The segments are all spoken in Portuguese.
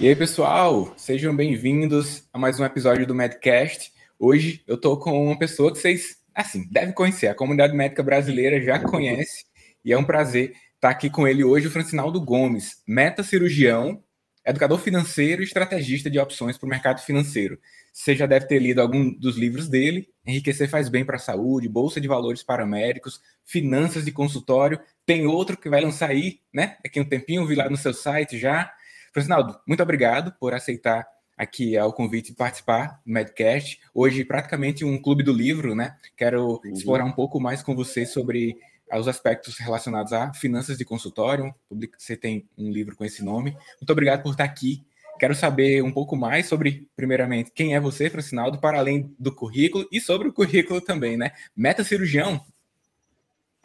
E aí, pessoal, sejam bem-vindos a mais um episódio do Medcast. Hoje eu tô com uma pessoa que vocês, assim, devem conhecer, a comunidade médica brasileira já conhece, e é um prazer estar aqui com ele hoje, o Francinaldo Gomes, metacirurgião, educador financeiro e estrategista de opções para o mercado financeiro. Você já deve ter lido algum dos livros dele, Enriquecer faz bem para a saúde, Bolsa de Valores para Médicos, Finanças de Consultório, tem outro que vai lançar aí, né? Daqui um tempinho, vi lá no seu site já, Francinaldo, muito obrigado por aceitar aqui o convite de participar do Medcast. Hoje, praticamente um clube do livro, né? Quero uhum. explorar um pouco mais com você sobre os aspectos relacionados a finanças de consultório. Você tem um livro com esse nome. Muito obrigado por estar aqui. Quero saber um pouco mais sobre, primeiramente, quem é você, Francinaldo, para além do currículo e sobre o currículo também, né? Meta cirurgião.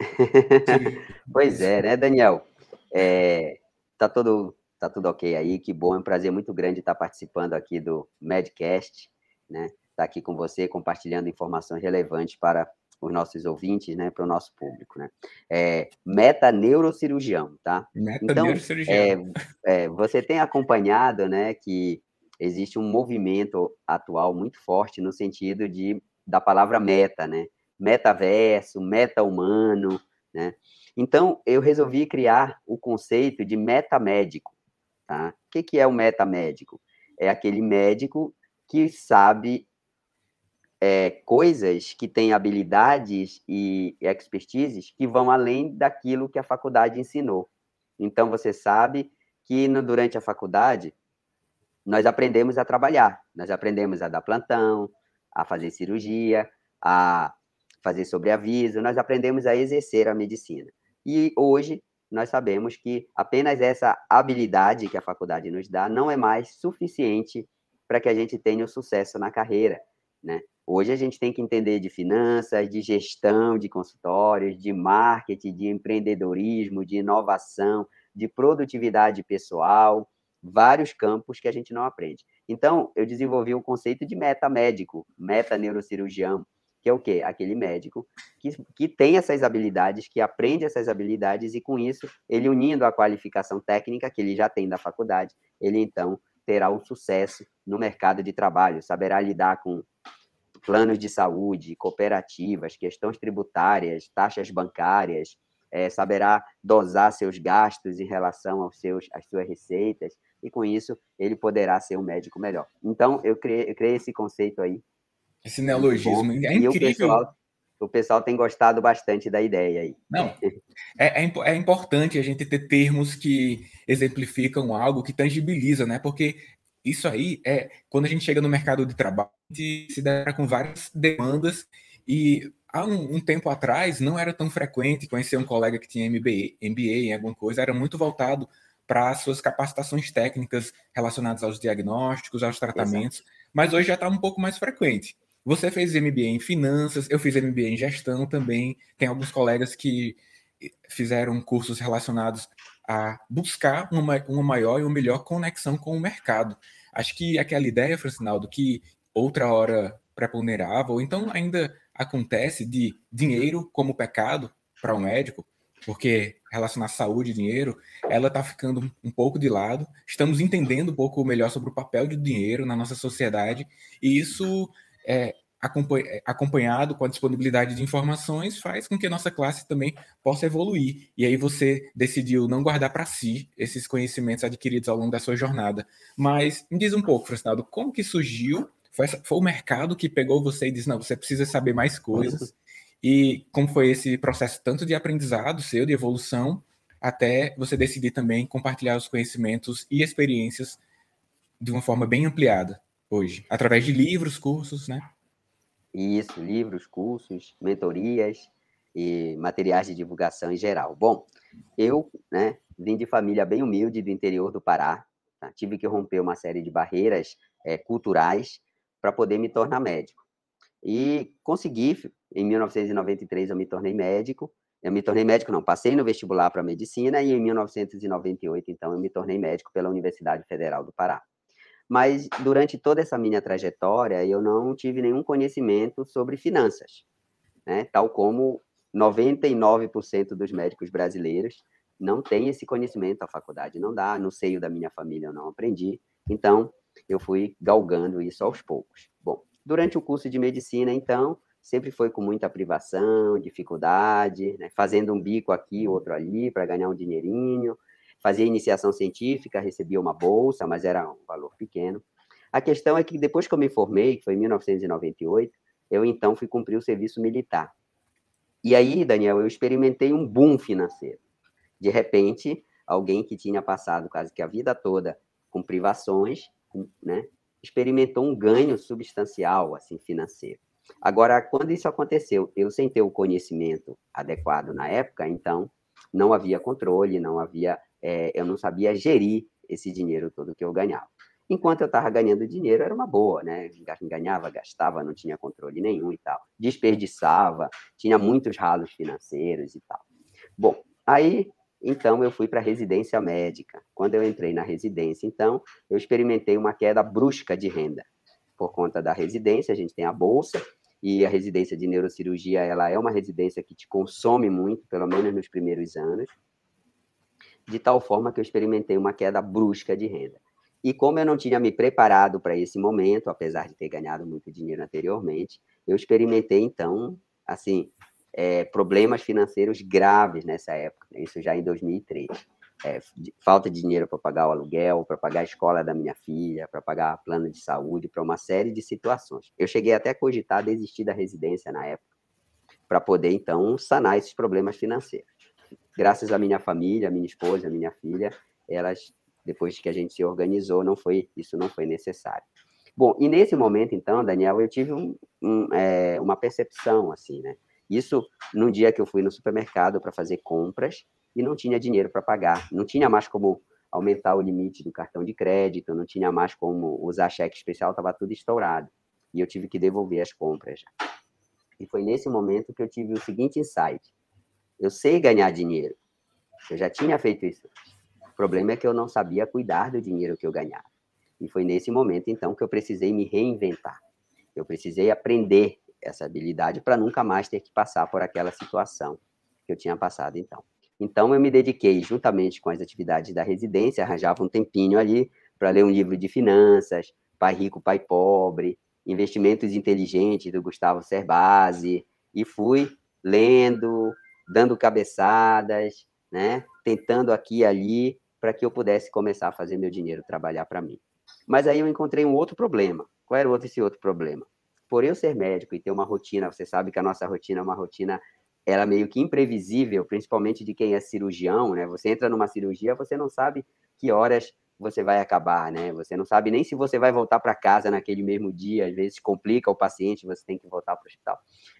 pois é, né, Daniel? É, tá todo Tá tudo ok aí, que bom, é um prazer muito grande estar participando aqui do Medcast, né? Estar tá aqui com você, compartilhando informações relevantes para os nossos ouvintes, né, para o nosso público, né? É, meta neurocirurgião, tá? Meta então, neurocirurgião. É, é, você tem acompanhado, né, que existe um movimento atual muito forte no sentido de da palavra meta, né? Metaverso, meta humano, né? Então, eu resolvi criar o conceito de metamédico, Tá? O que, que é o metamédico? É aquele médico que sabe é, coisas, que tem habilidades e expertises que vão além daquilo que a faculdade ensinou. Então, você sabe que no, durante a faculdade nós aprendemos a trabalhar, nós aprendemos a dar plantão, a fazer cirurgia, a fazer sobreaviso, nós aprendemos a exercer a medicina. E hoje nós sabemos que apenas essa habilidade que a faculdade nos dá não é mais suficiente para que a gente tenha o sucesso na carreira, né? Hoje a gente tem que entender de finanças, de gestão de consultórios, de marketing, de empreendedorismo, de inovação, de produtividade pessoal, vários campos que a gente não aprende. Então, eu desenvolvi o conceito de meta médico, meta neurocirurgião, que é o quê? Aquele médico que, que tem essas habilidades, que aprende essas habilidades, e com isso, ele unindo a qualificação técnica que ele já tem da faculdade, ele então terá um sucesso no mercado de trabalho, saberá lidar com planos de saúde, cooperativas, questões tributárias, taxas bancárias, é, saberá dosar seus gastos em relação aos seus, às suas receitas, e com isso ele poderá ser um médico melhor. Então, eu criei, eu criei esse conceito aí esse neologismo é incrível. O pessoal, o pessoal, tem gostado bastante da ideia aí. Não, é, é, é, importante a gente ter termos que exemplificam algo que tangibiliza, né? Porque isso aí é quando a gente chega no mercado de trabalho, a gente se dá com várias demandas e há um, um, tempo atrás não era tão frequente conhecer um colega que tinha MBA, MBA em alguma coisa, era muito voltado para as suas capacitações técnicas relacionadas aos diagnósticos, aos tratamentos, Exato. mas hoje já está um pouco mais frequente. Você fez MBA em finanças, eu fiz MBA em gestão também. Tem alguns colegas que fizeram cursos relacionados a buscar uma, uma maior e uma melhor conexão com o mercado. Acho que aquela ideia, Francinaldo, que outra hora preponderava, ou então ainda acontece de dinheiro como pecado para um médico, porque relacionar saúde e dinheiro, ela está ficando um pouco de lado. Estamos entendendo um pouco melhor sobre o papel do dinheiro na nossa sociedade, e isso é, é, acompanhado com a disponibilidade de informações, faz com que a nossa classe também possa evoluir. E aí você decidiu não guardar para si esses conhecimentos adquiridos ao longo da sua jornada. Mas me diz um pouco, Francinaldo, como que surgiu? Foi, essa, foi o mercado que pegou você e disse, não, você precisa saber mais coisas. E como foi esse processo tanto de aprendizado seu, de evolução, até você decidir também compartilhar os conhecimentos e experiências de uma forma bem ampliada hoje, através de livros, cursos, né? Isso, livros, cursos, mentorias e materiais de divulgação em geral. Bom, eu né, vim de família bem humilde do interior do Pará, tá? tive que romper uma série de barreiras é, culturais para poder me tornar médico. E consegui, em 1993 eu me tornei médico, eu me tornei médico, não, passei no vestibular para medicina e em 1998, então, eu me tornei médico pela Universidade Federal do Pará. Mas durante toda essa minha trajetória, eu não tive nenhum conhecimento sobre finanças, né? Tal como 99% dos médicos brasileiros não tem esse conhecimento à faculdade, não dá, no seio da minha família eu não aprendi, Então, eu fui galgando isso aos poucos. Bom, durante o curso de medicina, então, sempre foi com muita privação, dificuldade, né? fazendo um bico aqui, outro ali, para ganhar um dinheirinho. Fazia iniciação científica, recebia uma bolsa, mas era um valor pequeno. A questão é que depois que eu me formei, que foi em 1998, eu então fui cumprir o serviço militar. E aí, Daniel, eu experimentei um boom financeiro. De repente, alguém que tinha passado quase que a vida toda com privações, né, experimentou um ganho substancial assim financeiro. Agora, quando isso aconteceu, eu sem ter o conhecimento adequado na época, então não havia controle, não havia, é, eu não sabia gerir esse dinheiro todo que eu ganhava. Enquanto eu estava ganhando dinheiro, era uma boa, né? Ganhava, gastava, não tinha controle nenhum e tal. Desperdiçava, tinha muitos ralos financeiros e tal. Bom, aí, então, eu fui para a residência médica. Quando eu entrei na residência, então, eu experimentei uma queda brusca de renda. Por conta da residência, a gente tem a bolsa, e a residência de neurocirurgia, ela é uma residência que te consome muito, pelo menos nos primeiros anos, de tal forma que eu experimentei uma queda brusca de renda. E como eu não tinha me preparado para esse momento, apesar de ter ganhado muito dinheiro anteriormente, eu experimentei, então, assim, é, problemas financeiros graves nessa época, né? isso já em 2003. É, falta de dinheiro para pagar o aluguel, para pagar a escola da minha filha, para pagar plano de saúde, para uma série de situações. Eu cheguei até a cogitar desistir da residência na época, para poder, então, sanar esses problemas financeiros. Graças à minha família, à minha esposa, à minha filha, elas depois que a gente se organizou, não foi isso não foi necessário. Bom, e nesse momento, então, Daniel, eu tive um, um, é, uma percepção, assim, né? Isso num dia que eu fui no supermercado para fazer compras e não tinha dinheiro para pagar, não tinha mais como aumentar o limite do cartão de crédito, não tinha mais como usar cheque especial, estava tudo estourado. E eu tive que devolver as compras. E foi nesse momento que eu tive o seguinte insight: eu sei ganhar dinheiro, eu já tinha feito isso o problema é que eu não sabia cuidar do dinheiro que eu ganhava. E foi nesse momento, então, que eu precisei me reinventar. Eu precisei aprender essa habilidade para nunca mais ter que passar por aquela situação que eu tinha passado, então. Então, eu me dediquei, juntamente com as atividades da residência, arranjava um tempinho ali para ler um livro de finanças, Pai Rico, Pai Pobre, Investimentos Inteligentes, do Gustavo Cerbasi, e fui lendo, dando cabeçadas, né? tentando aqui e ali para que eu pudesse começar a fazer meu dinheiro trabalhar para mim. Mas aí eu encontrei um outro problema. Qual era esse outro problema? Por eu ser médico e ter uma rotina, você sabe que a nossa rotina é uma rotina ela meio que imprevisível, principalmente de quem é cirurgião, né? Você entra numa cirurgia, você não sabe que horas você vai acabar, né? Você não sabe nem se você vai voltar para casa naquele mesmo dia, às vezes complica o paciente, você tem que voltar para o hospital.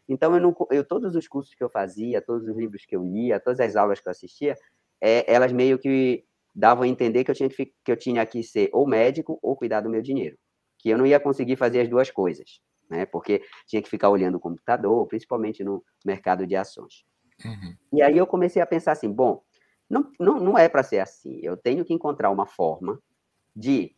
Então, eu, não, eu todos os cursos que eu fazia, todos os livros que eu lia, todas as aulas que eu assistia, é, elas meio que davam a entender que eu tinha que, que eu tinha que ser ou médico ou cuidar do meu dinheiro, que eu não ia conseguir fazer as duas coisas, né? Porque tinha que ficar olhando o computador, principalmente no mercado de ações. Uhum. E aí eu comecei a pensar assim, bom, não, não, não é para ser assim. Eu tenho que encontrar uma forma de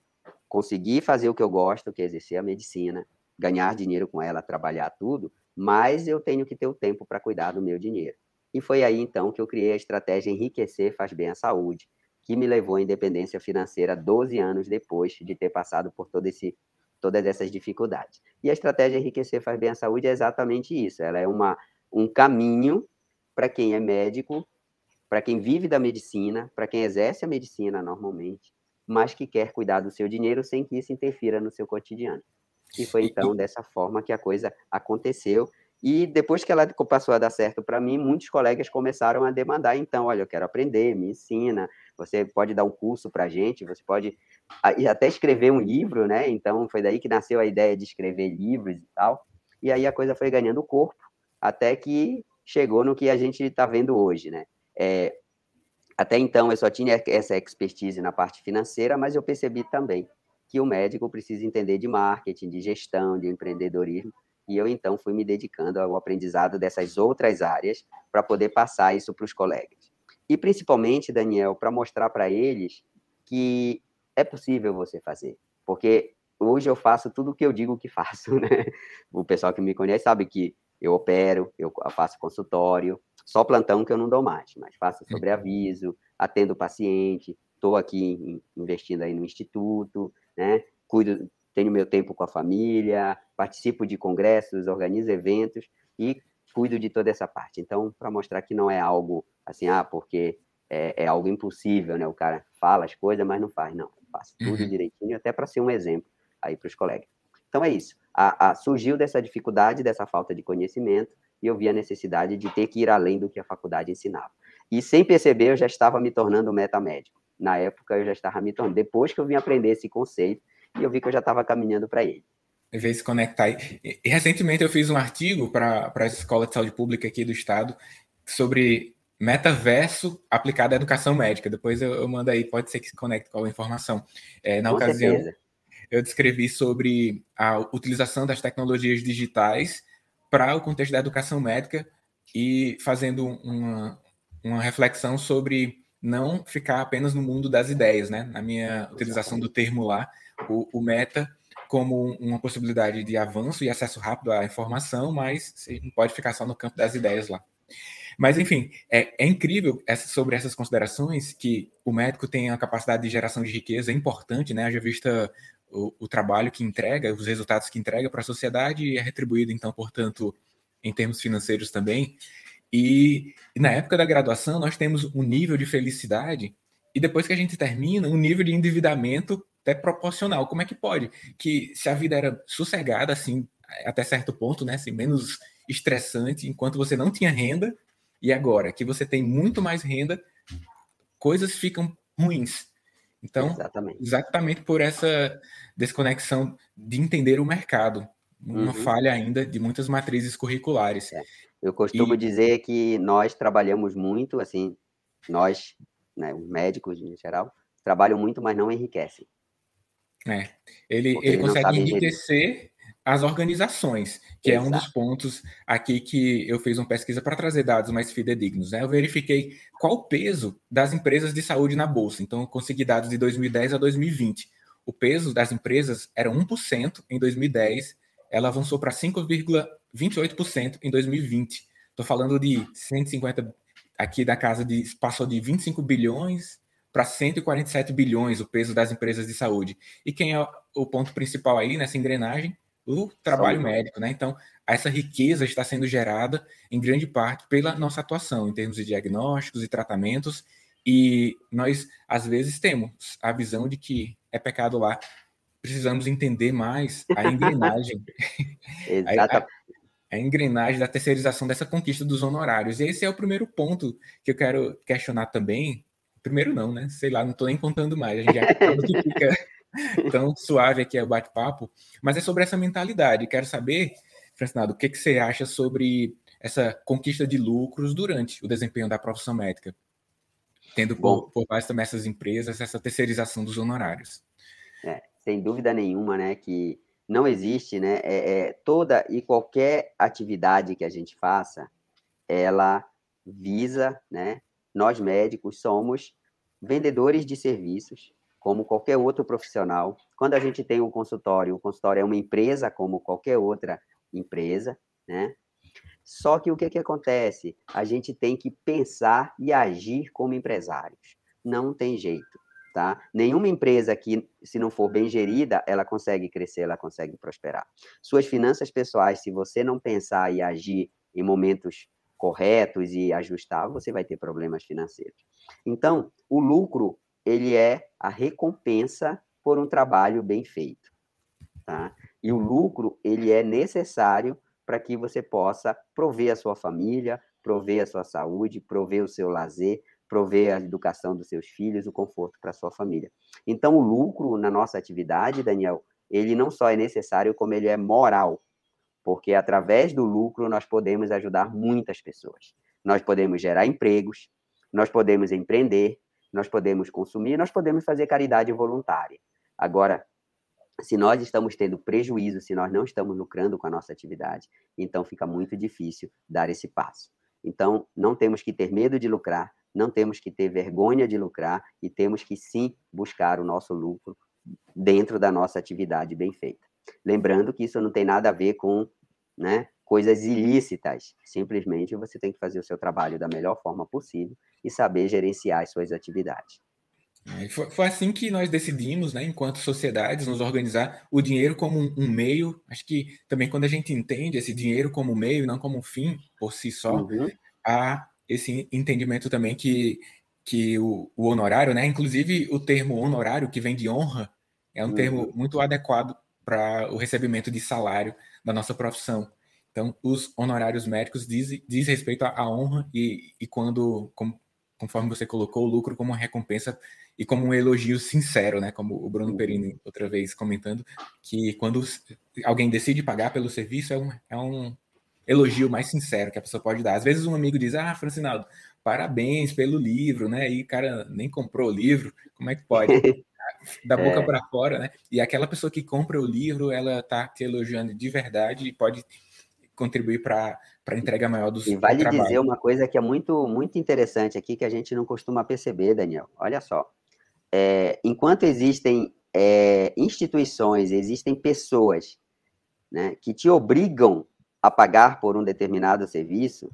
conseguir fazer o que eu gosto, que é exercer a medicina, ganhar dinheiro com ela, trabalhar tudo, mas eu tenho que ter o tempo para cuidar do meu dinheiro. E foi aí então que eu criei a estratégia Enriquecer Faz Bem à Saúde, que me levou à independência financeira 12 anos depois de ter passado por todo esse, todas essas dificuldades. E a estratégia Enriquecer Faz Bem à Saúde é exatamente isso. Ela é uma, um caminho para quem é médico, para quem vive da medicina, para quem exerce a medicina normalmente, mas que quer cuidar do seu dinheiro sem que isso interfira no seu cotidiano. E foi então dessa forma que a coisa aconteceu e depois que ela passou a dar certo para mim, muitos colegas começaram a demandar, então, olha, eu quero aprender, me ensina, você pode dar um curso para a gente, você pode até escrever um livro, né? Então, foi daí que nasceu a ideia de escrever livros e tal. E aí a coisa foi ganhando corpo, até que chegou no que a gente está vendo hoje, né? É, até então, eu só tinha essa expertise na parte financeira, mas eu percebi também que o médico precisa entender de marketing, de gestão, de empreendedorismo, e eu, então, fui me dedicando ao aprendizado dessas outras áreas para poder passar isso para os colegas. E, principalmente, Daniel, para mostrar para eles que é possível você fazer. Porque hoje eu faço tudo o que eu digo que faço, né? O pessoal que me conhece sabe que eu opero, eu faço consultório, só plantão que eu não dou mais, mas faço sobreaviso, atendo o paciente, estou aqui investindo aí no instituto, né? Cuido, tenho meu tempo com a família, participo de congressos, organizo eventos e cuido de toda essa parte. Então, para mostrar que não é algo assim, ah, porque é, é, algo impossível, né? O cara fala as coisas, mas não faz. Não, faço tudo uhum. direitinho, até para ser um exemplo aí para os colegas. Então é isso. A, a, surgiu dessa dificuldade, dessa falta de conhecimento, e eu vi a necessidade de ter que ir além do que a faculdade ensinava. E sem perceber, eu já estava me tornando metamédico. Na época, eu já estava me tornando. Depois que eu vim aprender esse conceito, e eu vi que eu já estava caminhando para ele. Ver se conectar. E, recentemente eu fiz um artigo para a Escola de Saúde Pública aqui do Estado sobre metaverso aplicado à educação médica. Depois eu, eu mando aí, pode ser que se conecte com a informação. É, na com ocasião, certeza. eu descrevi sobre a utilização das tecnologias digitais para o contexto da educação médica e fazendo uma, uma reflexão sobre não ficar apenas no mundo das ideias, né? Na minha utilização do termo lá, o, o meta como uma possibilidade de avanço e acesso rápido à informação, mas você não pode ficar só no campo das ideias lá. Mas, enfim, é, é incrível essa, sobre essas considerações que o médico tem a capacidade de geração de riqueza importante, né? Haja vista o, o trabalho que entrega, os resultados que entrega para a sociedade é retribuído, então, portanto, em termos financeiros também. E, e, na época da graduação, nós temos um nível de felicidade, e depois que a gente termina, um nível de endividamento até proporcional. Como é que pode? Que se a vida era sossegada, assim, até certo ponto, né, assim, menos estressante, enquanto você não tinha renda, e agora que você tem muito mais renda, coisas ficam ruins. Então, exatamente, exatamente por essa desconexão de entender o mercado, uma uhum. falha ainda de muitas matrizes curriculares. É. Eu costumo e... dizer que nós trabalhamos muito, assim, nós, né, os médicos em geral, trabalham muito, mas não enriquecem. É, ele, ele consegue enriquecer as organizações, que Exato. é um dos pontos aqui que eu fiz uma pesquisa para trazer dados mais fidedignos. Né? Eu verifiquei qual o peso das empresas de saúde na Bolsa. Então, eu consegui dados de 2010 a 2020. O peso das empresas era 1% em 2010, ela avançou para 5,28% em 2020. Estou falando de 150, aqui da casa de, passou de 25 bilhões para 147 bilhões o peso das empresas de saúde. E quem é o ponto principal aí nessa engrenagem? O trabalho médico, né? Então, essa riqueza está sendo gerada em grande parte pela nossa atuação em termos de diagnósticos e tratamentos, e nós às vezes temos a visão de que é pecado lá. Precisamos entender mais a engrenagem, a, a, a engrenagem da terceirização dessa conquista dos honorários. E esse é o primeiro ponto que eu quero questionar também. Primeiro não, né? Sei lá, não estou nem contando mais. A gente já que fica tão suave aqui é o bate-papo, mas é sobre essa mentalidade. Quero saber, Francinado, o que, que você acha sobre essa conquista de lucros durante o desempenho da profissão médica, tendo por, por base também essas empresas, essa terceirização dos honorários. É, sem dúvida nenhuma, né, que não existe, né, é, é, toda e qualquer atividade que a gente faça, ela visa, né, nós médicos somos vendedores de serviços, como qualquer outro profissional. Quando a gente tem um consultório, o consultório é uma empresa como qualquer outra empresa, né? Só que o que, que acontece? A gente tem que pensar e agir como empresários. Não tem jeito, tá? Nenhuma empresa que, se não for bem gerida, ela consegue crescer, ela consegue prosperar. Suas finanças pessoais, se você não pensar e agir em momentos corretos e ajustar, você vai ter problemas financeiros. Então, o lucro ele é a recompensa por um trabalho bem feito, tá? E o lucro, ele é necessário para que você possa prover a sua família, prover a sua saúde, prover o seu lazer, prover a educação dos seus filhos, o conforto para a sua família. Então, o lucro na nossa atividade, Daniel, ele não só é necessário, como ele é moral, porque através do lucro nós podemos ajudar muitas pessoas. Nós podemos gerar empregos, nós podemos empreender, nós podemos consumir, nós podemos fazer caridade voluntária. Agora, se nós estamos tendo prejuízo, se nós não estamos lucrando com a nossa atividade, então fica muito difícil dar esse passo. Então, não temos que ter medo de lucrar, não temos que ter vergonha de lucrar e temos que sim buscar o nosso lucro dentro da nossa atividade bem feita. Lembrando que isso não tem nada a ver com né, coisas ilícitas. Simplesmente você tem que fazer o seu trabalho da melhor forma possível e saber gerenciar as suas atividades. Foi, foi, assim que nós decidimos, né, enquanto sociedades, nos organizar o dinheiro como um, um, meio. Acho que também quando a gente entende esse dinheiro como meio, não como um fim por si só, uhum. há esse entendimento também que, que o, o, honorário, né, inclusive o termo honorário, que vem de honra, é um uhum. termo muito adequado para o recebimento de salário da nossa profissão. Então, os honorários médicos diz, diz respeito à honra e, e quando, como, conforme você colocou, o lucro como uma recompensa e como um elogio sincero, né? Como o Bruno. Perini outra vez comentando, que quando alguém decide pagar pelo serviço é um, é um elogio mais sincero que a pessoa pode dar. Às vezes um amigo diz, ah, Francinaldo, parabéns pelo livro, né? E o cara nem comprou o livro, como é que pode? da boca é. para fora, né? E aquela pessoa que compra o livro, ela tá te elogiando de verdade e pode contribuir para a entrega maior dos E vale dizer uma coisa que é muito muito interessante aqui que a gente não costuma perceber, Daniel. Olha só, é, enquanto existem é, instituições, existem pessoas né, que te obrigam a pagar por um determinado serviço,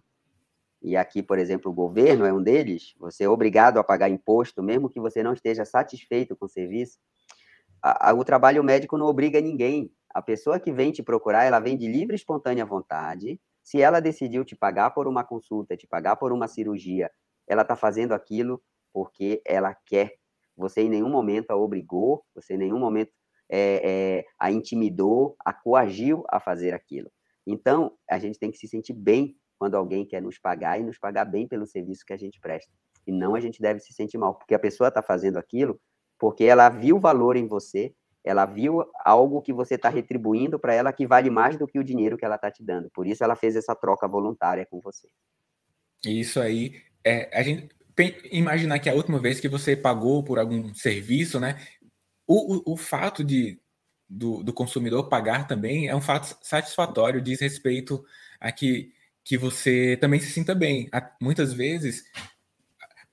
e aqui, por exemplo, o governo é um deles, você é obrigado a pagar imposto, mesmo que você não esteja satisfeito com o serviço, a, a, o trabalho médico não obriga ninguém. A pessoa que vem te procurar, ela vem de livre e espontânea vontade. Se ela decidiu te pagar por uma consulta, te pagar por uma cirurgia, ela está fazendo aquilo porque ela quer você em nenhum momento a obrigou, você em nenhum momento é, é, a intimidou, a coagiu a fazer aquilo. Então, a gente tem que se sentir bem quando alguém quer nos pagar e nos pagar bem pelo serviço que a gente presta. E não a gente deve se sentir mal, porque a pessoa está fazendo aquilo porque ela viu valor em você, ela viu algo que você está retribuindo para ela que vale mais do que o dinheiro que ela está te dando. Por isso ela fez essa troca voluntária com você. Isso aí, é, a gente imaginar que a última vez que você pagou por algum serviço, né? O, o, o fato de, do, do, consumidor pagar também é um fato satisfatório, diz respeito a que, que você também se sinta bem. Muitas vezes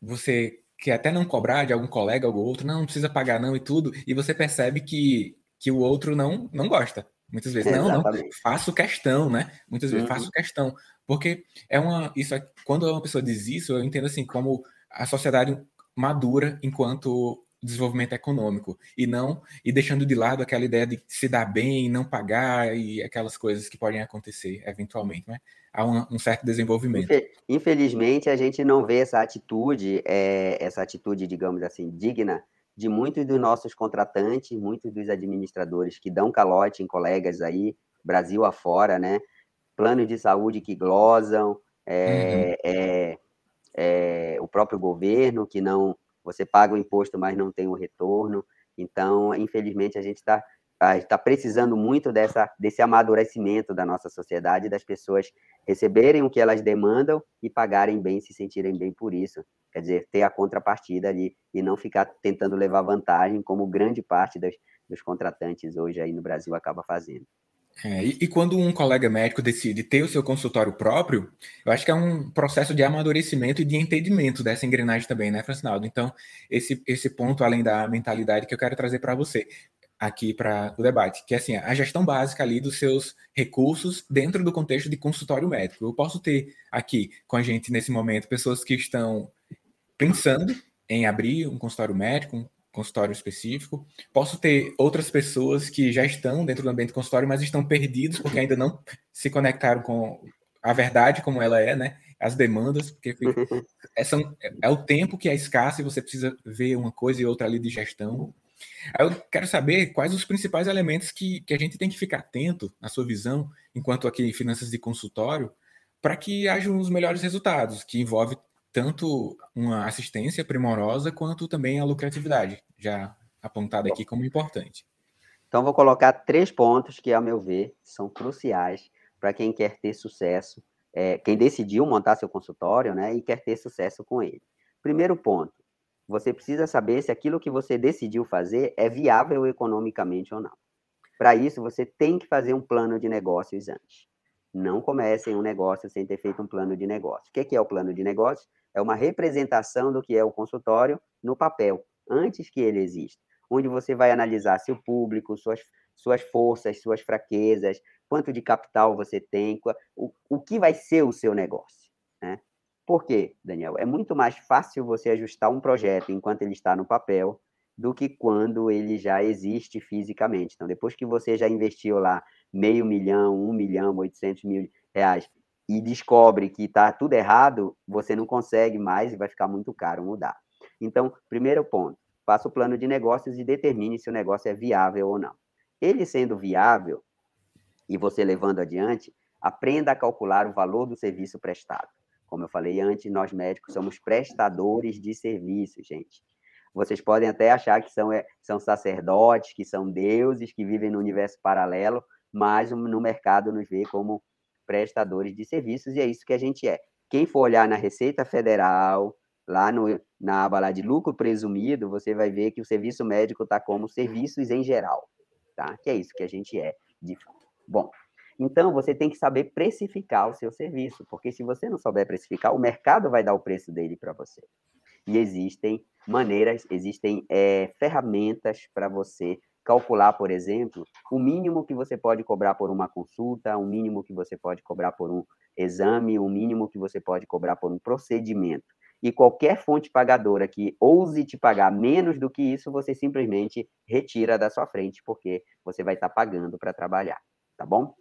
você quer até não cobrar de algum colega ou outro, não, não precisa pagar não e tudo, e você percebe que, que o outro não, não gosta. Muitas vezes, não, não, faço questão, né? Muitas vezes uhum. faço questão. Porque é uma. Isso é, quando uma pessoa diz isso, eu entendo assim, como a sociedade madura enquanto desenvolvimento econômico e não e deixando de lado aquela ideia de se dar bem, não pagar e aquelas coisas que podem acontecer eventualmente, né? Há um, um certo desenvolvimento. Infelizmente a gente não vê essa atitude, é, essa atitude, digamos assim, digna de muitos dos nossos contratantes, muitos dos administradores que dão calote em colegas aí, Brasil afora, né? Planos de saúde que glosam, é, uhum. é, é, o próprio governo que não você paga o imposto, mas não tem o retorno. Então, infelizmente, a gente está está precisando muito dessa, desse amadurecimento da nossa sociedade, das pessoas receberem o que elas demandam e pagarem bem, se sentirem bem por isso. Quer dizer, ter a contrapartida ali e não ficar tentando levar vantagem, como grande parte das, dos contratantes hoje aí no Brasil acaba fazendo. É, e, e, quando um colega médico decide ter o seu consultório próprio, eu acho que é um processo de amadurecimento e de entendimento dessa engrenagem também, né, Francinaldo? Então, esse, esse ponto, além da mentalidade, que eu quero trazer para você aqui para o debate, que é assim, a gestão básica ali dos seus recursos dentro do contexto de consultório médico. Eu posso ter aqui com a gente nesse momento pessoas que estão pensando em abrir um consultório médico, consultório específico. Posso ter outras pessoas que já estão dentro do ambiente consultório, mas estão perdidos porque ainda não se conectaram com a verdade como ela é, né? As demandas, porque é, são, é o tempo que é escasso e você precisa ver uma coisa e outra ali de gestão. Eu quero saber quais os principais elementos que, que a gente tem que ficar atento, na sua visão, enquanto aqui finanças de consultório, para que hajam os melhores resultados, que envolve tanto uma assistência primorosa quanto também a lucratividade, já apontada aqui como importante. Então, vou colocar três pontos que, ao meu ver, são cruciais para quem quer ter sucesso, é, quem decidiu montar seu consultório né, e quer ter sucesso com ele. Primeiro ponto, você precisa saber se aquilo que você decidiu fazer é viável economicamente ou não. Para isso, você tem que fazer um plano de negócios antes. Não comecem um negócio sem ter feito um plano de negócio. O que é o plano de negócio? É uma representação do que é o consultório no papel, antes que ele exista. Onde você vai analisar seu público, suas, suas forças, suas fraquezas, quanto de capital você tem, o, o que vai ser o seu negócio. Né? Por quê, Daniel? É muito mais fácil você ajustar um projeto enquanto ele está no papel do que quando ele já existe fisicamente. Então, depois que você já investiu lá meio milhão, um milhão, oitocentos mil reais e descobre que está tudo errado, você não consegue mais e vai ficar muito caro mudar. Então, primeiro ponto, faça o plano de negócios e determine se o negócio é viável ou não. Ele sendo viável e você levando adiante, aprenda a calcular o valor do serviço prestado. Como eu falei antes, nós médicos somos prestadores de serviços, gente. Vocês podem até achar que são, é, são sacerdotes, que são deuses, que vivem no universo paralelo, mas no mercado nos vê como prestadores de serviços, e é isso que a gente é. Quem for olhar na Receita Federal, lá no, na aba lá de lucro presumido, você vai ver que o serviço médico está como serviços em geral, tá? Que é isso que a gente é, de fato. Bom, então, você tem que saber precificar o seu serviço, porque se você não souber precificar, o mercado vai dar o preço dele para você. E existem maneiras, existem é, ferramentas para você calcular, por exemplo, o mínimo que você pode cobrar por uma consulta, o mínimo que você pode cobrar por um exame, o mínimo que você pode cobrar por um procedimento. E qualquer fonte pagadora que ouse te pagar menos do que isso, você simplesmente retira da sua frente, porque você vai estar pagando para trabalhar, tá bom?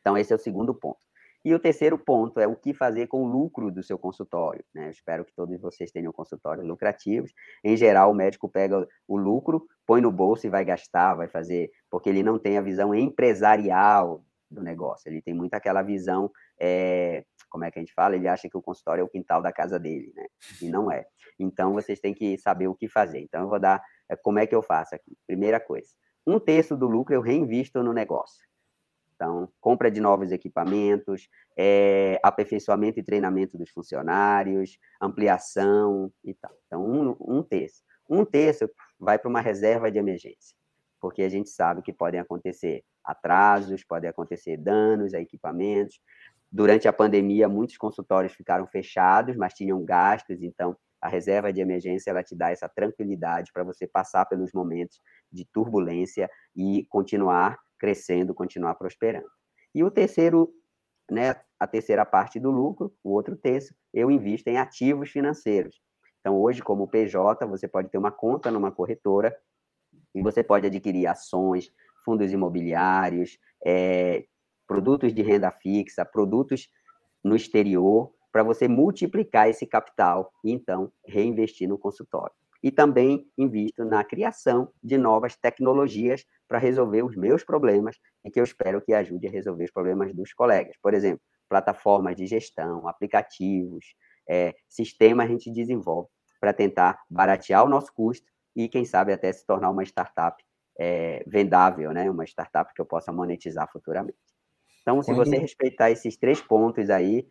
Então, esse é o segundo ponto. E o terceiro ponto é o que fazer com o lucro do seu consultório. Né? Eu espero que todos vocês tenham consultórios lucrativos. Em geral, o médico pega o lucro, põe no bolso e vai gastar, vai fazer, porque ele não tem a visão empresarial do negócio. Ele tem muito aquela visão, é, como é que a gente fala? Ele acha que o consultório é o quintal da casa dele, né? E não é. Então, vocês têm que saber o que fazer. Então, eu vou dar é, como é que eu faço aqui. Primeira coisa, um terço do lucro eu reinvisto no negócio. Então, compra de novos equipamentos, é, aperfeiçoamento e treinamento dos funcionários, ampliação e tal. Então, um, um terço. Um terço vai para uma reserva de emergência, porque a gente sabe que podem acontecer atrasos, podem acontecer danos a equipamentos. Durante a pandemia, muitos consultórios ficaram fechados, mas tinham gastos, então a reserva de emergência ela te dá essa tranquilidade para você passar pelos momentos de turbulência e continuar crescendo, continuar prosperando. E o terceiro, né, a terceira parte do lucro, o outro terço, eu invisto em ativos financeiros. Então, hoje, como PJ, você pode ter uma conta numa corretora e você pode adquirir ações, fundos imobiliários, é, produtos de renda fixa, produtos no exterior, para você multiplicar esse capital e então reinvestir no consultório e também invisto na criação de novas tecnologias para resolver os meus problemas e que eu espero que ajude a resolver os problemas dos colegas. Por exemplo, plataformas de gestão, aplicativos, é, sistemas a gente desenvolve para tentar baratear o nosso custo e, quem sabe, até se tornar uma startup é, vendável, né? uma startup que eu possa monetizar futuramente. Então, se você respeitar esses três pontos aí,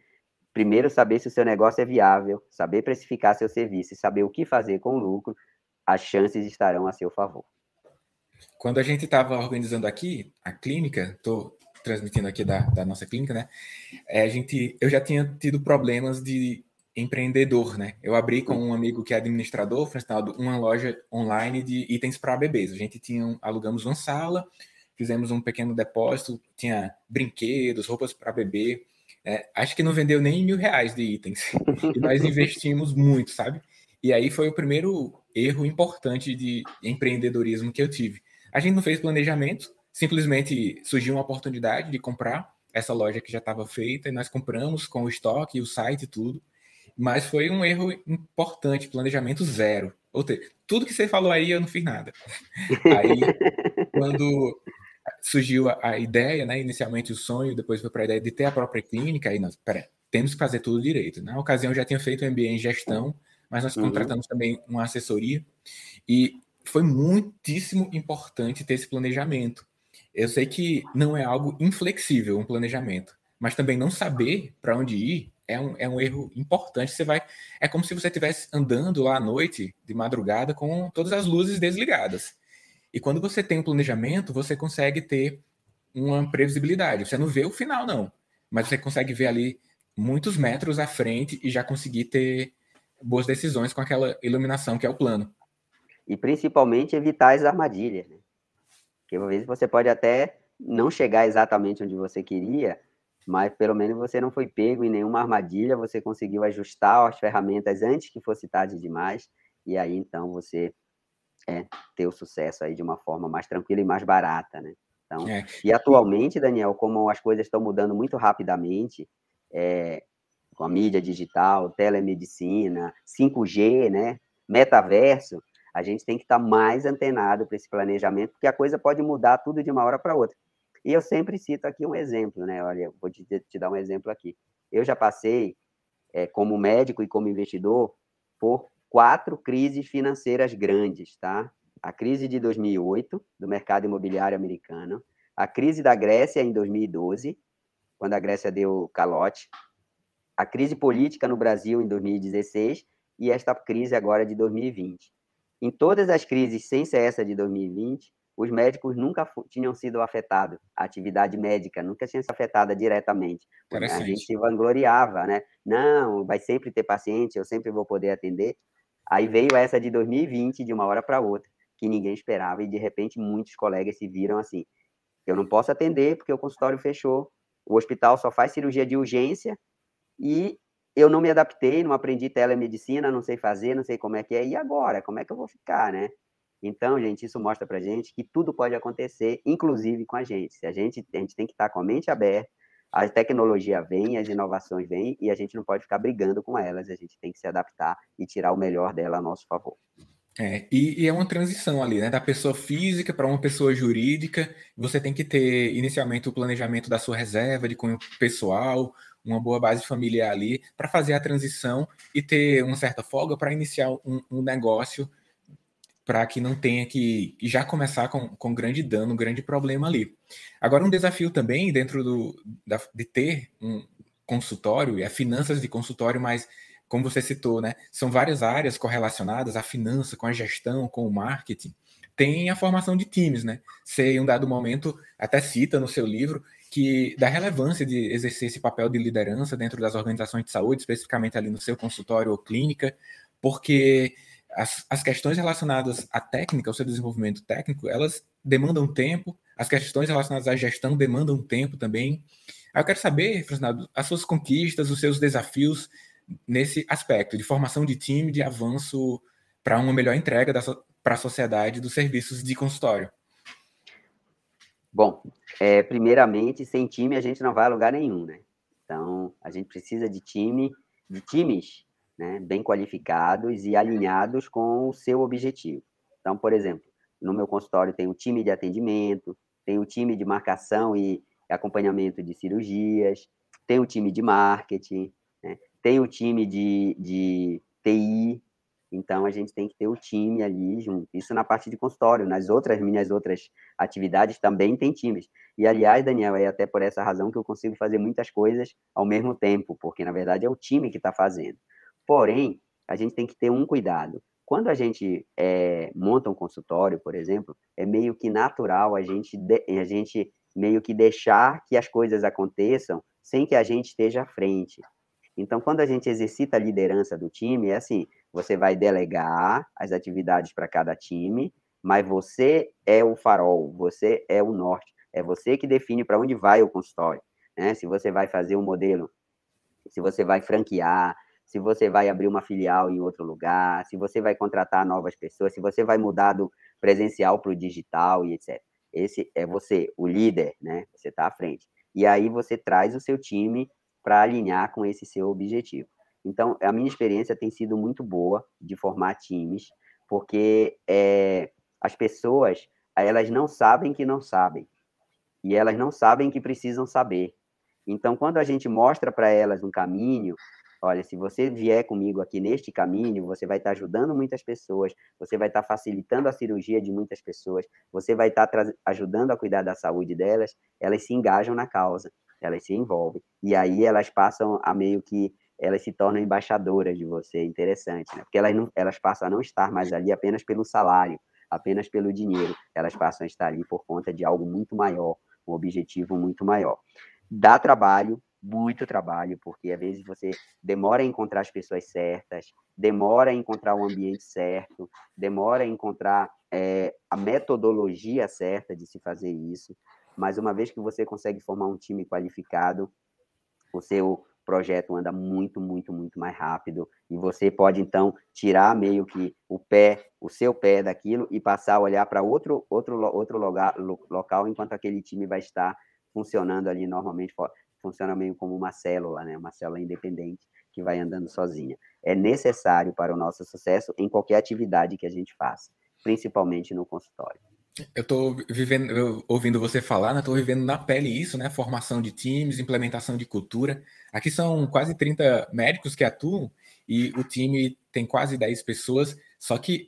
primeiro saber se o seu negócio é viável, saber precificar seu serviço e saber o que fazer com o lucro, as chances estarão a seu favor. Quando a gente estava organizando aqui a clínica, estou transmitindo aqui da, da, nossa clínica, né? É, a gente, eu já tinha tido problemas de empreendedor, né? Eu abri com um amigo que é administrador, Francinaldo, uma loja online de itens para bebês. A gente tinha, alugamos uma sala, fizemos um pequeno depósito, tinha brinquedos, roupas para bebê, é, acho que não vendeu nem mil reais de itens. E nós investimos muito, sabe? E aí foi o primeiro erro importante de empreendedorismo que eu tive. A gente não fez planejamento, simplesmente surgiu uma oportunidade de comprar essa loja que já estava feita e nós compramos com o estoque, o site e tudo. Mas foi um erro importante, planejamento zero. Ou seja, tudo que você falou aí eu não fiz nada. Aí, quando surgiu a, a, ideia, né? Inicialmente o sonho, depois foi para a ideia de ter a própria clínica. Aí nós, temos que fazer tudo direito. Na ocasião, eu já tinha feito MBA em gestão, mas nós uhum. contratamos também uma assessoria e foi muitíssimo importante ter esse planejamento. Eu sei que não é algo inflexível um planejamento, mas também não saber para onde ir é um, é um erro importante. Você vai, é como se você estivesse andando lá à noite, de madrugada, com todas as luzes desligadas. E quando você tem um planejamento, você consegue ter uma previsibilidade. Você não vê o final, não, mas você consegue ver ali muitos metros à frente e já conseguir ter boas decisões com aquela iluminação que é o plano. E principalmente evitar as armadilhas, né? Porque às vezes você pode até não chegar exatamente onde você queria, mas pelo menos você não foi pego em nenhuma armadilha, você conseguiu ajustar as ferramentas antes que fosse tarde demais, e aí então você é, ter o sucesso aí de uma forma mais tranquila e mais barata, né? Então, é. E atualmente, Daniel, como as coisas estão mudando muito rapidamente, é, com a mídia digital, telemedicina, 5G, né, metaverso, a gente tem que estar mais antenado para esse planejamento, porque a coisa pode mudar tudo de uma hora para outra. E eu sempre cito aqui um exemplo, né? Olha, vou te, te dar um exemplo aqui. Eu já passei, é, como médico e como investidor, por quatro crises financeiras grandes, tá? A crise de 2008 do mercado imobiliário americano, a crise da Grécia em 2012, quando a Grécia deu calote, a crise política no Brasil em 2016 e esta crise agora de 2020. Em todas as crises, sem ser essa de 2020, os médicos nunca tinham sido afetados, a atividade médica nunca tinha sido afetada diretamente. A gente se vangloriava, né? Não, vai sempre ter paciente, eu sempre vou poder atender. Aí veio essa de 2020, de uma hora para outra, que ninguém esperava, e de repente muitos colegas se viram assim: eu não posso atender porque o consultório fechou, o hospital só faz cirurgia de urgência e eu não me adaptei, não aprendi telemedicina, não sei fazer, não sei como é que é, e agora? Como é que eu vou ficar, né? Então, gente, isso mostra para gente que tudo pode acontecer, inclusive com a gente. Se a gente, a gente tem que estar com a mente aberta, a tecnologia vem, as inovações vêm, e a gente não pode ficar brigando com elas, a gente tem que se adaptar e tirar o melhor dela a nosso favor. É, e, e, é uma transição ali, né? Da pessoa física para uma pessoa jurídica. Você tem que ter inicialmente o planejamento da sua reserva de cunho pessoal, uma boa base familiar ali, para fazer a transição e ter uma certa folga para iniciar um, um negócio para que não tenha que já começar com, com grande dano, um grande problema ali. Agora, um desafio também dentro do, da, de ter um consultório, e a finanças de consultório, mas como você citou, né, são várias áreas correlacionadas, a finança, com a gestão, com o marketing, tem a formação de times, né? Você, em um dado momento, até cita no seu livro que da relevância de exercer esse papel de liderança dentro das organizações de saúde, especificamente ali no seu consultório ou clínica, porque as, as questões relacionadas à técnica, ao seu desenvolvimento técnico, elas demandam tempo, as questões relacionadas à gestão demandam tempo também. Eu quero saber, Francisco, as suas conquistas, os seus desafios nesse aspecto de formação de time, de avanço para uma melhor entrega para a sociedade dos serviços de consultório. Bom, é, primeiramente, sem time a gente não vai a lugar nenhum, né? Então, a gente precisa de time, de times né, bem qualificados e alinhados com o seu objetivo. Então, por exemplo, no meu consultório tem o time de atendimento, tem o time de marcação e acompanhamento de cirurgias, tem o time de marketing, né, tem o time de, de TI, então a gente tem que ter o time ali junto. Isso na parte de consultório, nas outras minhas outras atividades também tem times. E aliás, Daniel, é até por essa razão que eu consigo fazer muitas coisas ao mesmo tempo, porque na verdade é o time que está fazendo. Porém, a gente tem que ter um cuidado. Quando a gente é, monta um consultório, por exemplo, é meio que natural a gente, a gente meio que deixar que as coisas aconteçam sem que a gente esteja à frente. Então, quando a gente exercita a liderança do time, é assim: você vai delegar as atividades para cada time, mas você é o farol, você é o norte, é você que define para onde vai o consultório. Né? Se você vai fazer um modelo, se você vai franquear, se você vai abrir uma filial em outro lugar, se você vai contratar novas pessoas, se você vai mudar do presencial para o digital e etc. Esse é você, o líder, né? Você está à frente. E aí você traz o seu time para alinhar com esse seu objetivo. Então, a minha experiência tem sido muito boa de formar times, porque é, as pessoas elas não sabem que não sabem e elas não sabem que precisam saber. Então, quando a gente mostra para elas um caminho, olha, se você vier comigo aqui neste caminho, você vai estar ajudando muitas pessoas, você vai estar facilitando a cirurgia de muitas pessoas, você vai estar ajudando a cuidar da saúde delas, elas se engajam na causa, elas se envolvem. E aí elas passam a meio que elas se tornam embaixadoras de você, interessante, né? Porque elas, não, elas passam a não estar mais ali apenas pelo salário, apenas pelo dinheiro, elas passam a estar ali por conta de algo muito maior, um objetivo muito maior. Dá trabalho, muito trabalho, porque às vezes você demora a encontrar as pessoas certas, demora a encontrar o ambiente certo, demora a encontrar é, a metodologia certa de se fazer isso, mas uma vez que você consegue formar um time qualificado, o seu projeto anda muito, muito, muito mais rápido e você pode então tirar meio que o pé, o seu pé daquilo e passar a olhar para outro outro outro lugar, local enquanto aquele time vai estar funcionando ali normalmente funciona meio como uma célula, né, uma célula independente que vai andando sozinha. É necessário para o nosso sucesso em qualquer atividade que a gente faça, principalmente no consultório. Eu estou vivendo, ouvindo você falar, né? Estou vivendo na pele isso, né? Formação de times, implementação de cultura. Aqui são quase 30 médicos que atuam e o time tem quase 10 pessoas, só que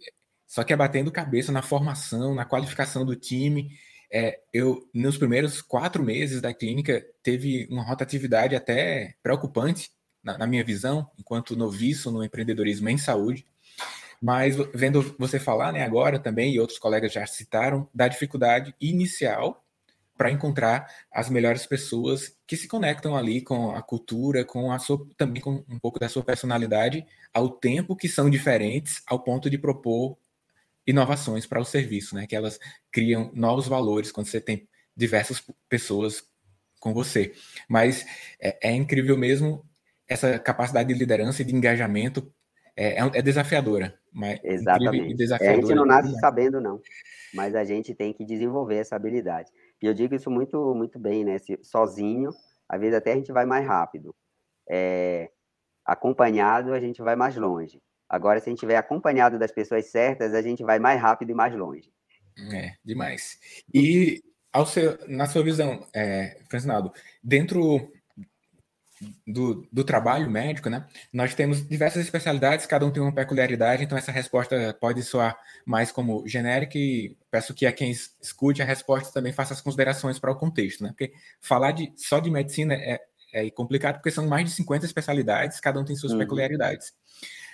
só que é batendo cabeça na formação, na qualificação do time. É, eu, nos primeiros quatro meses da clínica, teve uma rotatividade até preocupante, na, na minha visão, enquanto noviço no empreendedorismo em saúde. Mas vendo você falar, né, agora também, e outros colegas já citaram, da dificuldade inicial para encontrar as melhores pessoas que se conectam ali com a cultura, com a sua, também com um pouco da sua personalidade, ao tempo que são diferentes, ao ponto de propor inovações para o serviço, né? Que elas criam novos valores quando você tem diversas pessoas com você. Mas é, é incrível mesmo essa capacidade de liderança e de engajamento é, é, é desafiadora. Mas Exatamente. Desafiadora. É, a gente não nasce sabendo, não. Mas a gente tem que desenvolver essa habilidade. E eu digo isso muito, muito bem, né? Se, sozinho, às vezes até a gente vai mais rápido. É, acompanhado, a gente vai mais longe. Agora, se a gente estiver acompanhado das pessoas certas, a gente vai mais rápido e mais longe. É, demais. E ao seu, na sua visão, é, Francinaldo, dentro do, do, trabalho médico, né? Nós temos diversas especialidades, cada um tem uma peculiaridade, então essa resposta pode soar mais como genérica e peço que a quem escute a resposta também faça as considerações para o contexto, né? Porque falar de, só de medicina é, é complicado porque são mais de 50 especialidades, cada um tem suas uhum. peculiaridades.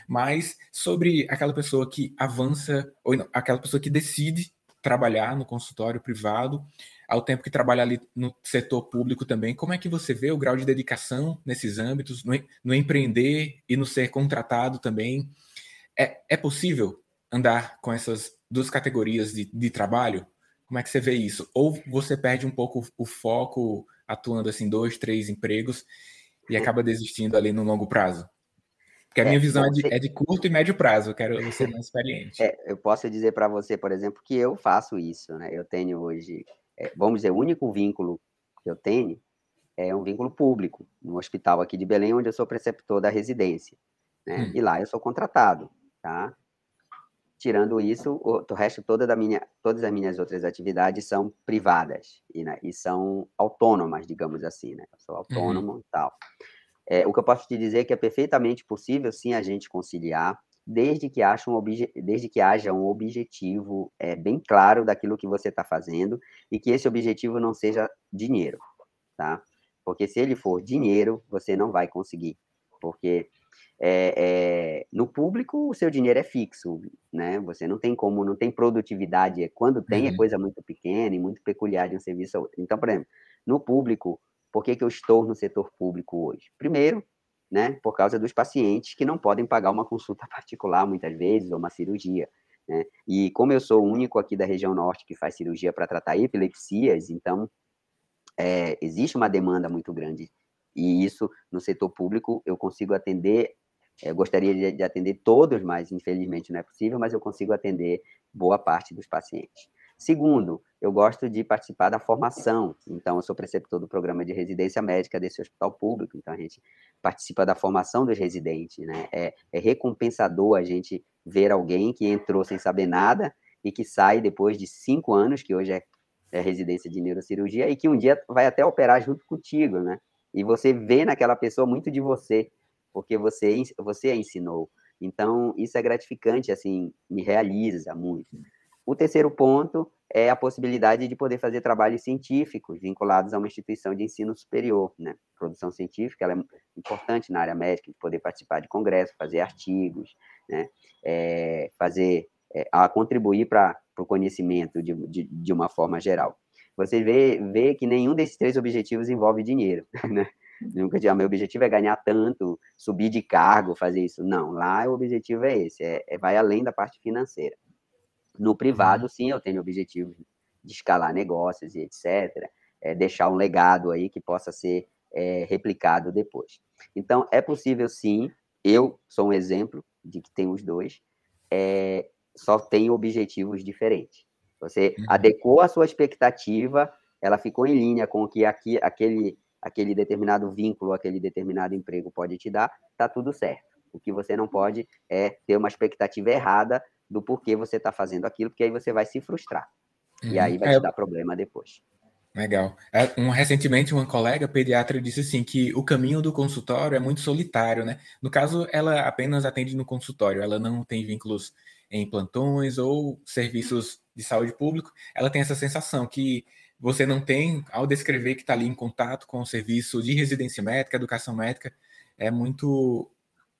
Mas sobre aquela pessoa que avança, ou não, aquela pessoa que decide trabalhar no consultório privado, ao tempo que trabalha ali no setor público também, como é que você vê o grau de dedicação nesses âmbitos, no, no empreender e no ser contratado também? É, é possível andar com essas duas categorias de, de trabalho? Como é que você vê isso? Ou você perde um pouco o foco atuando assim, dois, três empregos e acaba desistindo ali no longo prazo? Porque a minha é, visão é de, é de, curto e médio prazo, eu quero ser mais experiente. É, eu posso dizer para você, por exemplo, que eu faço isso, né? Eu tenho hoje é, vamos dizer, o único vínculo que eu tenho é um vínculo público, no hospital aqui de Belém, onde eu sou preceptor da residência. Né? Hum. E lá eu sou contratado, tá? Tirando isso, o, o resto toda da minha, todas as minhas outras atividades são privadas e, né, e são autônomas, digamos assim, né? Eu sou autônomo uhum. e tal. É, o que eu posso te dizer é que é perfeitamente possível, sim, a gente conciliar desde que, haja um, desde que haja um objetivo é, bem claro daquilo que você está fazendo e que esse objetivo não seja dinheiro, tá? Porque se ele for dinheiro, você não vai conseguir, porque é, é, no público o seu dinheiro é fixo, né? Você não tem como, não tem produtividade. É, quando tem é uhum. é coisa muito pequena e muito peculiar de um serviço a outro. Então, por exemplo, no público, por que, que eu estou no setor público hoje? Primeiro, né, por causa dos pacientes que não podem pagar uma consulta particular, muitas vezes, ou uma cirurgia. Né? E como eu sou o único aqui da região norte que faz cirurgia para tratar epilepsias, então é, existe uma demanda muito grande. E isso, no setor público, eu consigo atender, eu gostaria de atender todos, mas infelizmente não é possível, mas eu consigo atender boa parte dos pacientes. Segundo, eu gosto de participar da formação. Então, eu sou preceptor do programa de residência médica desse hospital público. Então, a gente participa da formação dos residentes. Né? É, é recompensador a gente ver alguém que entrou sem saber nada e que sai depois de cinco anos, que hoje é, é residência de neurocirurgia, e que um dia vai até operar junto contigo, né? E você vê naquela pessoa muito de você, porque você, você a ensinou. Então, isso é gratificante, assim, me realiza muito. O terceiro ponto é a possibilidade de poder fazer trabalhos científicos vinculados a uma instituição de ensino superior, né? Produção científica ela é importante na área médica, de poder participar de congressos, fazer artigos, né? É, fazer, é, a contribuir para o conhecimento de, de, de, uma forma geral. Você vê, vê que nenhum desses três objetivos envolve dinheiro, né? Nunca diga, meu objetivo é ganhar tanto, subir de cargo, fazer isso. Não, lá o objetivo é esse, é, é vai além da parte financeira. No privado, uhum. sim, eu tenho objetivos de escalar negócios e etc. É, deixar um legado aí que possa ser é, replicado depois. Então, é possível sim, eu sou um exemplo de que tem os dois, é, só tem objetivos diferentes. Você uhum. adequou a sua expectativa, ela ficou em linha com o que aqui, aquele, aquele determinado vínculo, aquele determinado emprego pode te dar, tá tudo certo. O que você não pode é ter uma expectativa errada do porquê você está fazendo aquilo, porque aí você vai se frustrar. Uhum. E aí vai é... te dar problema depois. Legal. É, um, recentemente, uma colega pediatra disse assim que o caminho do consultório é muito solitário, né? No caso, ela apenas atende no consultório, ela não tem vínculos em plantões ou serviços de saúde público. Ela tem essa sensação que você não tem, ao descrever que está ali em contato com o serviço de residência médica, educação médica, é muito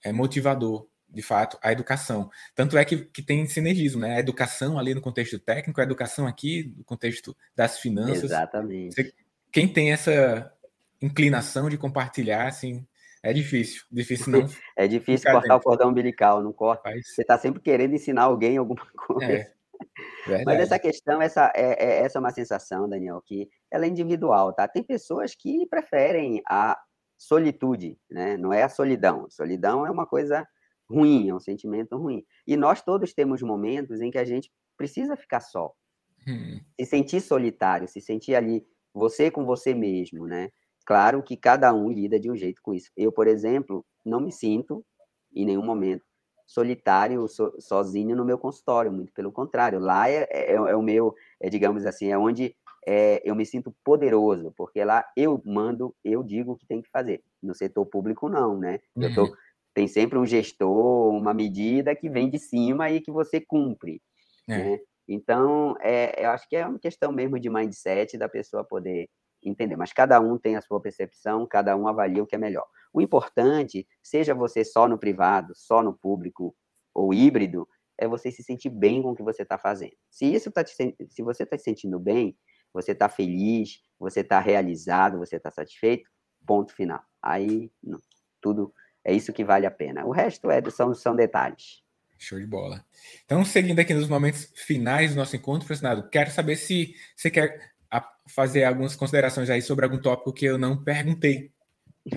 é motivador de fato, a educação. Tanto é que, que tem sinergismo, né? A educação ali no contexto técnico, a educação aqui no contexto das finanças. Exatamente. Você, quem tem essa inclinação de compartilhar, assim, é difícil. Difícil não. é difícil cortar dentro. o cordão umbilical, não corta. Faz. Você está sempre querendo ensinar alguém alguma coisa. É. Mas essa questão, essa é, é, essa é uma sensação, Daniel, que ela é individual, tá? Tem pessoas que preferem a solitude, né? Não é a solidão. Solidão é uma coisa ruim, é um sentimento ruim. E nós todos temos momentos em que a gente precisa ficar só. Hum. Se sentir solitário, se sentir ali você com você mesmo, né? Claro que cada um lida de um jeito com isso. Eu, por exemplo, não me sinto em nenhum momento solitário, so, sozinho no meu consultório, muito pelo contrário. Lá é, é, é o meu, é, digamos assim, é onde é, eu me sinto poderoso, porque lá eu mando, eu digo o que tem que fazer. No setor público, não, né? Eu tô tem sempre um gestor, uma medida que vem de cima e que você cumpre. É. Né? Então, é, eu acho que é uma questão mesmo de mindset da pessoa poder entender. Mas cada um tem a sua percepção, cada um avalia o que é melhor. O importante, seja você só no privado, só no público ou híbrido, é você se sentir bem com o que você está fazendo. Se isso tá te, se você está se sentindo bem, você está feliz, você está realizado, você está satisfeito, ponto final. Aí não, tudo é isso que vale a pena. O resto é, são, são detalhes. Show de bola. Então, seguindo aqui nos momentos finais do nosso encontro, Fernando, quero saber se você quer fazer algumas considerações aí sobre algum tópico que eu não perguntei.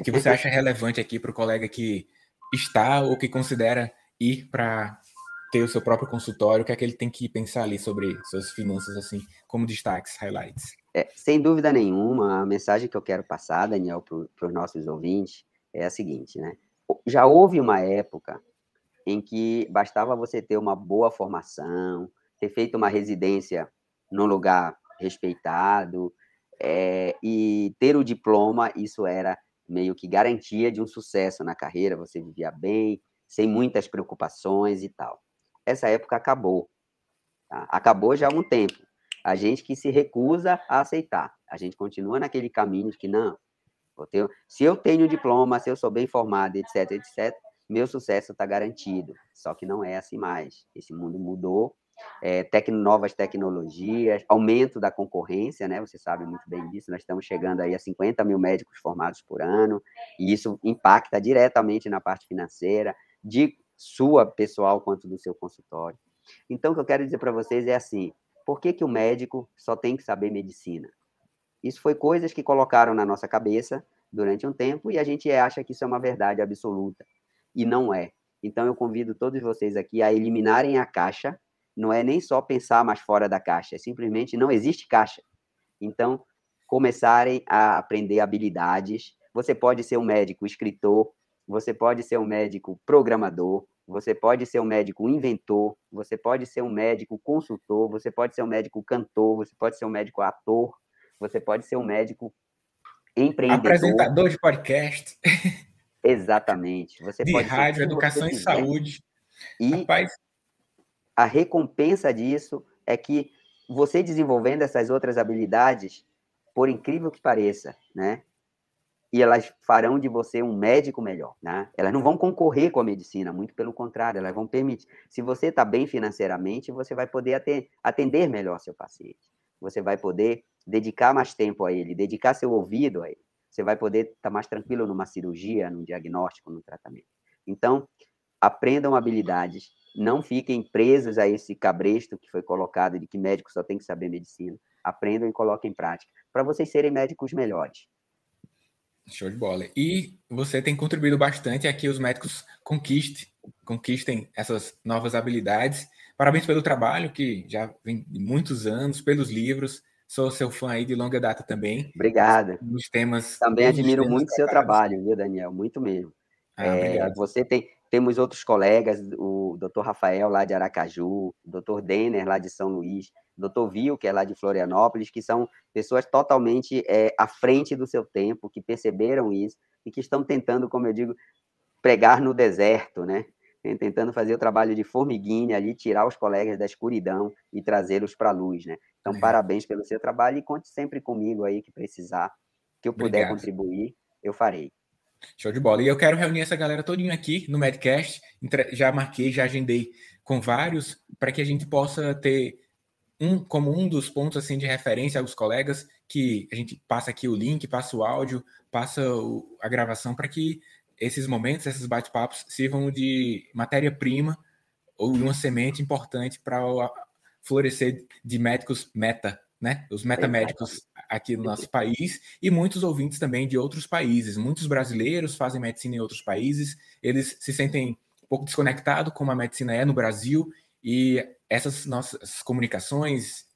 Que você acha relevante aqui para o colega que está ou que considera ir para ter o seu próprio consultório, o que é que ele tem que pensar ali sobre suas finanças, assim, como destaques, highlights? É, sem dúvida nenhuma, a mensagem que eu quero passar, Daniel, para os nossos ouvintes é a seguinte, né? Já houve uma época em que bastava você ter uma boa formação, ter feito uma residência num lugar respeitado, é, e ter o diploma, isso era meio que garantia de um sucesso na carreira, você vivia bem, sem muitas preocupações e tal. Essa época acabou. Tá? Acabou já há um tempo. A gente que se recusa a aceitar. A gente continua naquele caminho de que não, tenho, se eu tenho diploma, se eu sou bem formado, etc, etc, meu sucesso está garantido. Só que não é assim mais. Esse mundo mudou. É, novas tecnologias, aumento da concorrência, né? Você sabe muito bem disso. Nós estamos chegando aí a 50 mil médicos formados por ano, e isso impacta diretamente na parte financeira, de sua pessoal quanto do seu consultório. Então, o que eu quero dizer para vocês é assim: por que, que o médico só tem que saber medicina? Isso foi coisas que colocaram na nossa cabeça durante um tempo e a gente acha que isso é uma verdade absoluta. E não é. Então eu convido todos vocês aqui a eliminarem a caixa. Não é nem só pensar mais fora da caixa, é simplesmente não existe caixa. Então, começarem a aprender habilidades. Você pode ser um médico escritor, você pode ser um médico programador, você pode ser um médico inventor, você pode ser um médico consultor, você pode ser um médico cantor, você pode ser um médico ator, você pode ser um médico empreendedor. Apresentador de podcast. Exatamente. Você de pode rádio, educação e saúde. E Rapaz. a recompensa disso é que você desenvolvendo essas outras habilidades, por incrível que pareça, né? E elas farão de você um médico melhor, né? Elas não vão concorrer com a medicina, muito pelo contrário, elas vão permitir. Se você está bem financeiramente, você vai poder atender melhor seu paciente. Você vai poder dedicar mais tempo a ele, dedicar seu ouvido a ele. Você vai poder estar tá mais tranquilo numa cirurgia, num diagnóstico, no tratamento. Então, aprendam habilidades, não fiquem presos a esse cabresto que foi colocado de que médico só tem que saber medicina. Aprendam e coloquem em prática, para vocês serem médicos melhores. Show de bola. E você tem contribuído bastante a que os médicos conquistem, conquistem essas novas habilidades. Parabéns pelo trabalho, que já vem de muitos anos, pelos livros. Sou seu fã aí de longa data também. Obrigado. Nos temas. Também admiro muito o seu trabalho, viu, Daniel? Muito mesmo. Ah, é, você tem, temos outros colegas, o Dr. Rafael lá de Aracaju, o Dr. Denner lá de São Luís, o Dr. Vil, que é lá de Florianópolis, que são pessoas totalmente é, à frente do seu tempo, que perceberam isso e que estão tentando, como eu digo, pregar no deserto, né? Tentando fazer o trabalho de formiguinha ali, tirar os colegas da escuridão e trazê-los para a luz, né? Então, é. parabéns pelo seu trabalho e conte sempre comigo aí que precisar, que eu puder Obrigado. contribuir, eu farei. Show de bola. E eu quero reunir essa galera todinha aqui no Medcast. Já marquei, já agendei com vários, para que a gente possa ter um como um dos pontos assim de referência aos colegas que a gente passa aqui o link, passa o áudio, passa o, a gravação para que esses momentos, esses bate-papos sirvam de matéria-prima ou de uma semente importante para florescer de médicos meta, né? Os metamédicos aqui no nosso país e muitos ouvintes também de outros países. Muitos brasileiros fazem medicina em outros países, eles se sentem um pouco desconectados como a medicina é no Brasil e essas nossas comunicações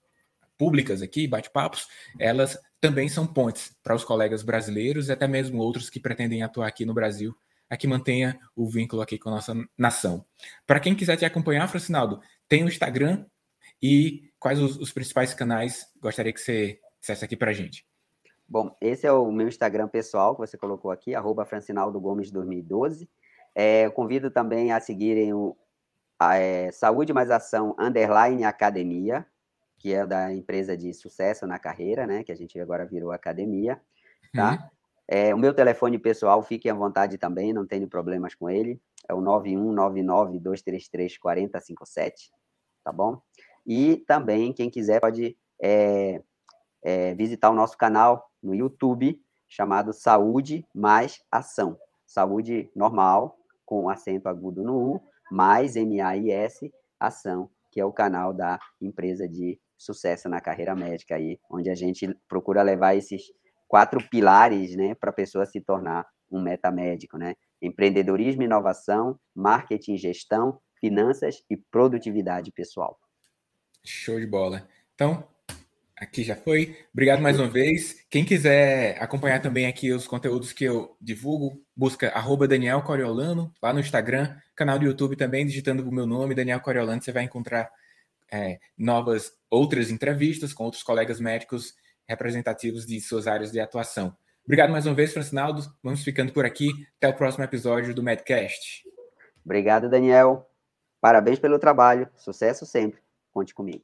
públicas aqui, bate-papos, elas também são pontes para os colegas brasileiros e até mesmo outros que pretendem atuar aqui no Brasil, a que mantenha o vínculo aqui com a nossa nação. Para quem quiser te acompanhar, Francinaldo, tem o Instagram e quais os, os principais canais gostaria que você dissesse aqui para a gente? Bom, esse é o meu Instagram pessoal que você colocou aqui, arroba Francinaldo Gomes 2012. É, convido também a seguirem o é, Saúde Mais Ação Underline Academia, que é da empresa de sucesso na carreira, né? Que a gente agora virou academia, tá? Uhum. É, o meu telefone pessoal, fiquem à vontade também, não tenho problemas com ele. É o 91992334057, tá bom? E também, quem quiser pode é, é, visitar o nosso canal no YouTube, chamado Saúde Mais Ação. Saúde normal, com acento agudo no U, mais M-A-I-S, Ação, que é o canal da empresa de sucesso na carreira médica aí, onde a gente procura levar esses quatro pilares, né, para a pessoa se tornar um metamédico, né? Empreendedorismo, inovação, marketing, gestão, finanças e produtividade pessoal. Show de bola. Então, aqui já foi. Obrigado mais uma vez. Quem quiser acompanhar também aqui os conteúdos que eu divulgo, busca arroba Daniel Coriolano lá no Instagram, canal do YouTube também, digitando o meu nome, Daniel Coriolano, você vai encontrar é, novas outras entrevistas com outros colegas médicos representativos de suas áreas de atuação. Obrigado mais uma vez, Francinaldo. Vamos ficando por aqui. Até o próximo episódio do Medcast. Obrigado, Daniel. Parabéns pelo trabalho. Sucesso sempre. Conte comigo.